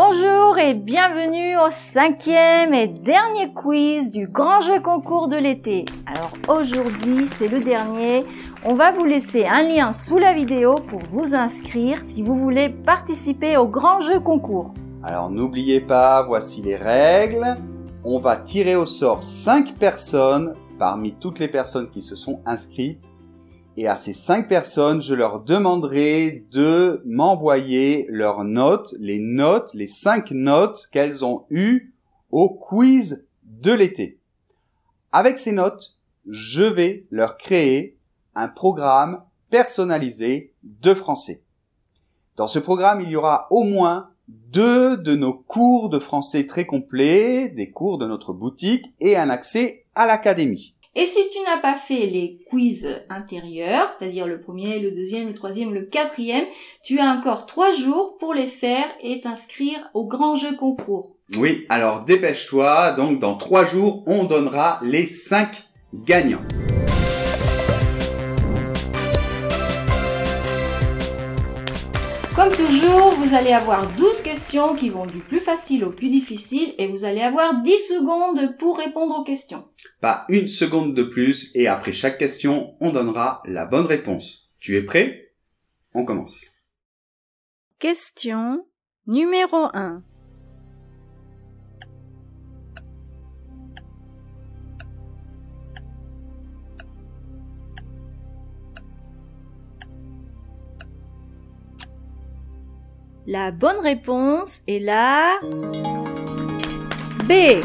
Bonjour et bienvenue au cinquième et dernier quiz du grand jeu concours de l'été. Alors aujourd'hui c'est le dernier. On va vous laisser un lien sous la vidéo pour vous inscrire si vous voulez participer au grand jeu concours. Alors n'oubliez pas, voici les règles. On va tirer au sort 5 personnes parmi toutes les personnes qui se sont inscrites et à ces cinq personnes, je leur demanderai de m'envoyer leurs notes, les notes, les cinq notes qu'elles ont eues au quiz de l'été. Avec ces notes, je vais leur créer un programme personnalisé de français. Dans ce programme, il y aura au moins deux de nos cours de français très complets, des cours de notre boutique et un accès à l'académie. Et si tu n'as pas fait les quiz intérieurs, c'est-à-dire le premier, le deuxième, le troisième, le quatrième, tu as encore trois jours pour les faire et t'inscrire au grand jeu concours. Oui, alors dépêche-toi, donc dans trois jours, on donnera les cinq gagnants. Comme toujours, vous allez avoir 12 questions qui vont du plus facile au plus difficile et vous allez avoir 10 secondes pour répondre aux questions. Pas une seconde de plus et après chaque question, on donnera la bonne réponse. Tu es prêt? On commence. Question numéro 1. La bonne réponse est la B.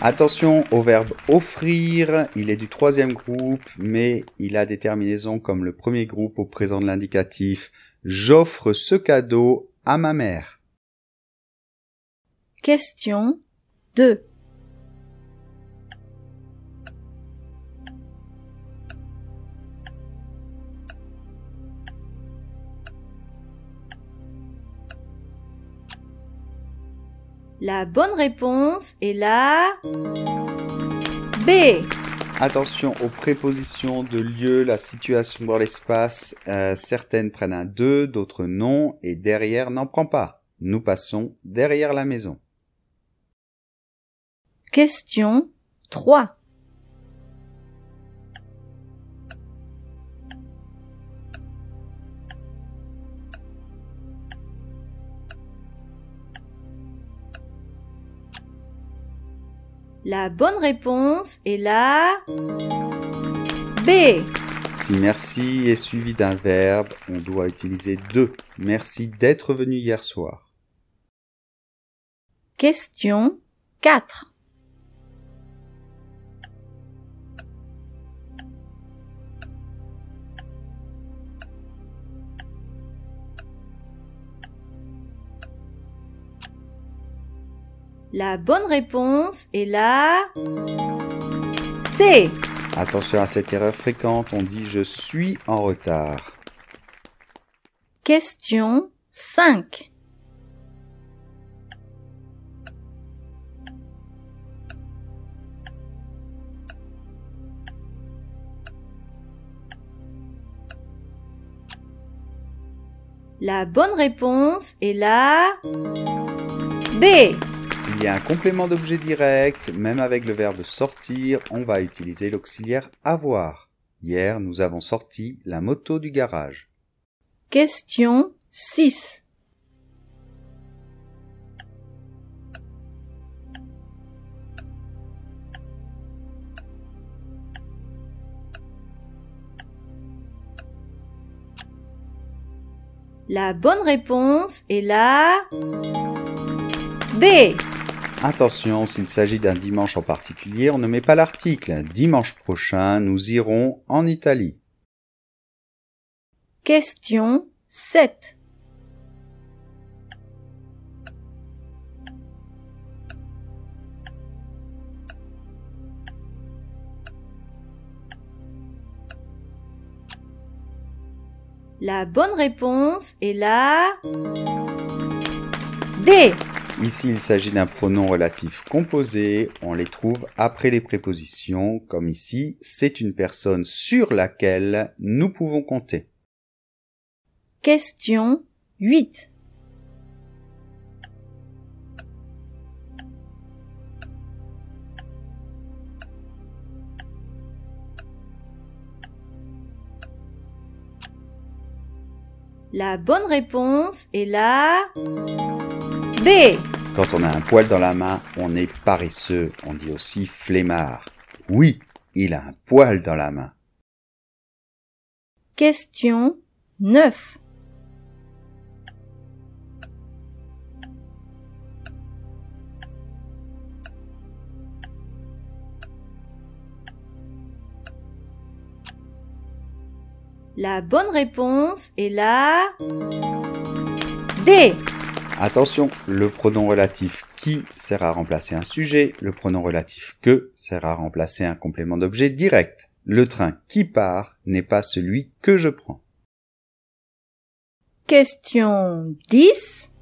Attention au verbe offrir, il est du troisième groupe, mais il a des terminaisons comme le premier groupe au présent de l'indicatif. J'offre ce cadeau à ma mère. Question 2. La bonne réponse est la B. Attention aux prépositions de lieu, la situation dans l'espace. Euh, certaines prennent un de, d'autres non, et derrière n'en prend pas. Nous passons derrière la maison. Question 3. La bonne réponse est la B. Si merci est suivi d'un verbe, on doit utiliser deux. Merci d'être venu hier soir. Question 4. La bonne réponse est la C. Attention à cette erreur fréquente, on dit je suis en retard. Question 5. La bonne réponse est la B. S'il y a un complément d'objet direct, même avec le verbe sortir, on va utiliser l'auxiliaire avoir. Hier, nous avons sorti la moto du garage. Question 6. La bonne réponse est la B. Attention, s'il s'agit d'un dimanche en particulier, on ne met pas l'article. Dimanche prochain, nous irons en Italie. Question 7. La bonne réponse est la D. Ici, il s'agit d'un pronom relatif composé. On les trouve après les prépositions, comme ici, c'est une personne sur laquelle nous pouvons compter. Question 8. La bonne réponse est. La... B. Quand on a un poil dans la main, on est paresseux. On dit aussi flemmard. Oui, il a un poil dans la main. Question 9. La bonne réponse est la D. Attention, le pronom relatif qui sert à remplacer un sujet, le pronom relatif que sert à remplacer un complément d'objet direct. Le train qui part n'est pas celui que je prends. Question 10.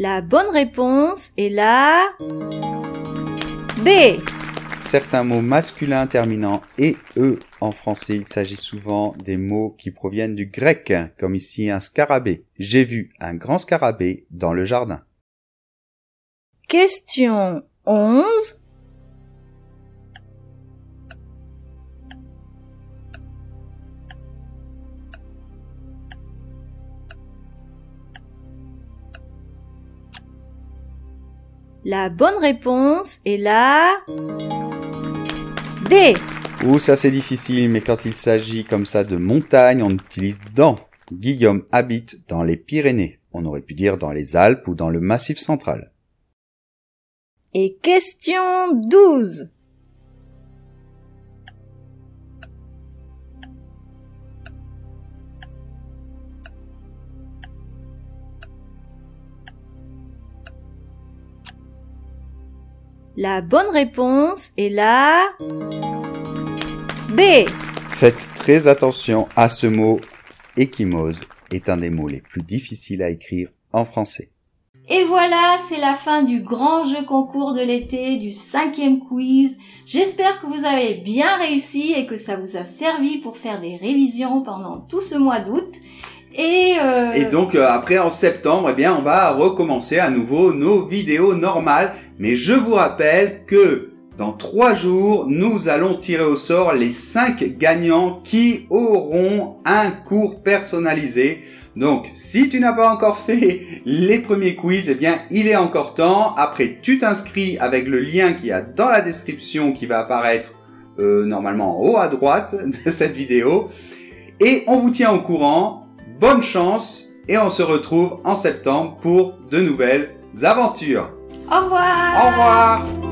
La bonne réponse est la B. Certains mots masculins terminant et e en français, il s'agit souvent des mots qui proviennent du grec, comme ici un scarabée. J'ai vu un grand scarabée dans le jardin. Question 11. La bonne réponse est la D. Ouh, ça c'est difficile, mais quand il s'agit comme ça de montagne, on utilise dans. Guillaume habite dans les Pyrénées. On aurait pu dire dans les Alpes ou dans le Massif central. Et question 12. La bonne réponse est la B. Faites très attention à ce mot. Échymose est un des mots les plus difficiles à écrire en français. Et voilà, c'est la fin du grand jeu concours de l'été, du cinquième quiz. J'espère que vous avez bien réussi et que ça vous a servi pour faire des révisions pendant tout ce mois d'août. Et, euh... Et donc euh, après en septembre, eh bien on va recommencer à nouveau nos vidéos normales. Mais je vous rappelle que dans trois jours, nous allons tirer au sort les cinq gagnants qui auront un cours personnalisé. Donc, si tu n'as pas encore fait les premiers quiz, eh bien, il est encore temps. Après, tu t'inscris avec le lien qui a dans la description qui va apparaître euh, normalement en haut à droite de cette vidéo. Et on vous tient au courant. Bonne chance et on se retrouve en septembre pour de nouvelles aventures. Au revoir. Au revoir.